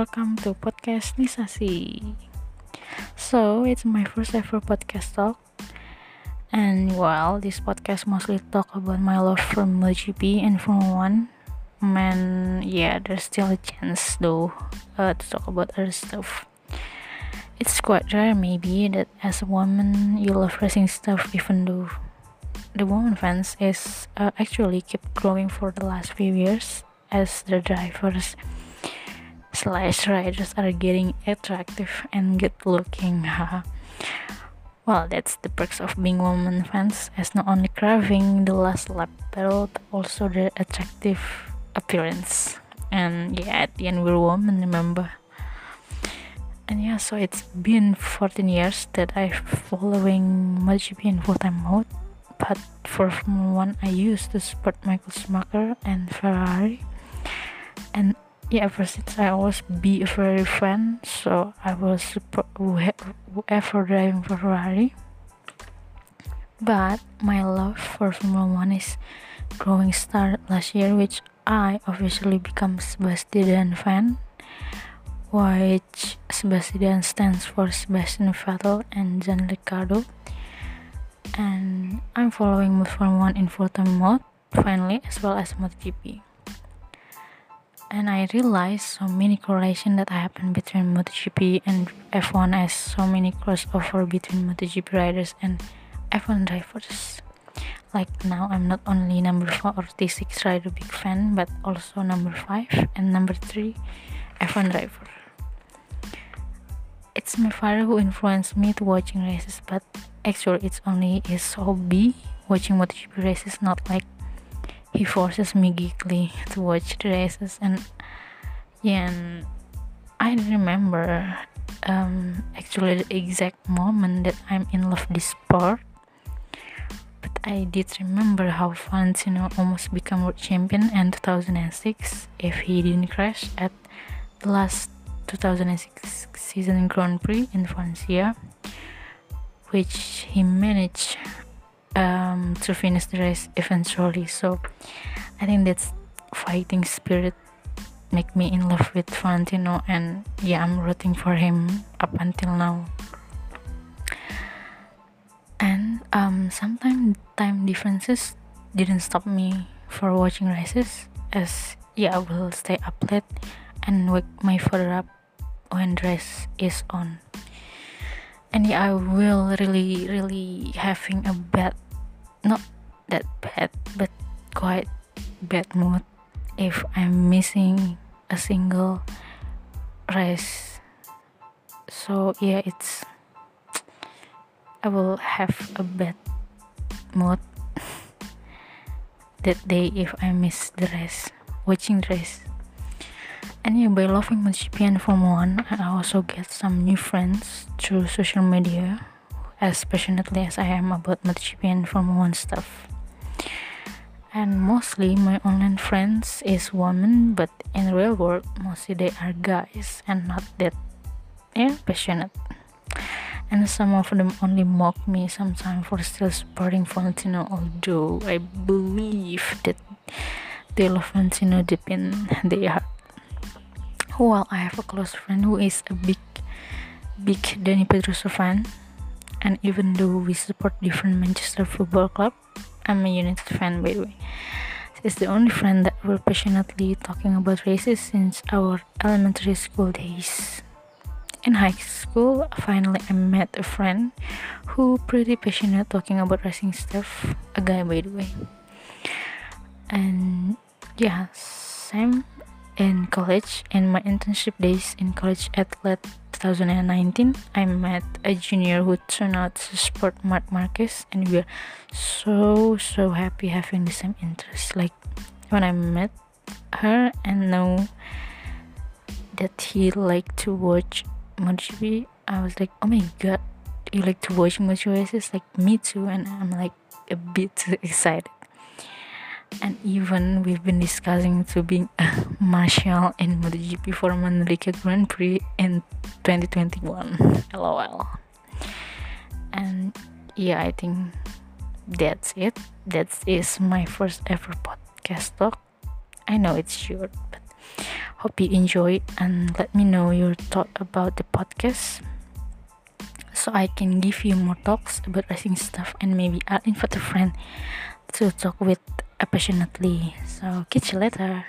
welcome to podcast Nisasi. So, it's my first ever podcast talk, and well, this podcast mostly talk about my love for MotoGP and Formula One. Man, yeah, there's still a chance though uh, to talk about other stuff. It's quite rare, maybe, that as a woman you love racing stuff, even though the woman fans is uh, actually keep growing for the last few years as the drivers slash riders are getting attractive and good looking well that's the perks of being woman fans as not only craving the last lap but also the attractive appearance. And yeah at the end we're women remember? And yeah so it's been 14 years that I've following MotoGP in full-time mode but for Formula One I used to support Michael Schumacher and Ferrari. And yeah ever since I always be a Ferrari fan so I will support whoever driving Ferrari. But my love for Formula One is growing started last year which I officially become Sebastian fan which Sebastian stands for Sebastian Vettel and Daniel Ricciardo and I'm following Formula 1 in full-time mode finally as well as MotoGP and I realized so many correlation that happen between MotoGP and F1 as so many crossover between MotoGP riders and F1 drivers. Like now I'm not only number 4 or T6 rider big fan but also number 5 and number 3 F1 driver. It's my father who influenced me to watching races but actually it's only his hobby watching MotoGP races not like he forces me geekly to watch the races and yeah and I remember um, actually the exact moment that I'm in love with sport but I did remember how Valentino almost became world champion in 2006 if he didn't crash at the last 2006 season Grand Prix in Valencia which he managed um, to finish the race eventually. So I think that's fighting spirit make me in love with Valentino and yeah I'm rooting for him up until now. And um, sometimes time differences didn't stop me for watching races as yeah I will stay up late and wake my father up when race is on and yeah i will really really having a bad not that bad but quite bad mood if i'm missing a single race so yeah it's i will have a bad mood that day if i miss the race watching the race and yeah, by loving and Formula One, I also get some new friends through social media, as passionately as I am about and Formula One stuff. And mostly my online friends is women, but in real world, mostly they are guys and not that yeah passionate. And some of them only mock me sometimes for still supporting Valentino, although I believe that they love Valentino deep in their heart. Well, I have a close friend who is a big, big Dani Pedrosa fan, and even though we support different Manchester football club, I'm a United fan by the way. She's the only friend that we're passionately talking about races since our elementary school days. In high school, finally I met a friend who pretty passionate talking about racing stuff. A guy by the way. And yeah, same in college in my internship days in college at athlete 2019 i met a junior who turned out to support marc marquez and we are so so happy having the same interests like when i met her and know that he liked to watch MotoGP, I was like, oh my god, you like to watch MotoGP races? Like me too, and I'm like a bit excited and even we've been discussing to being a marshal in MotoGP for Mandalika Grand Prix in 2021. LOL. And yeah, I think that's it. That is my first ever podcast talk. I know it's short, but hope you enjoy and let me know your thought about the podcast so I can give you more talks about racing stuff and maybe add invite a friend to talk with passionately. So catch you later.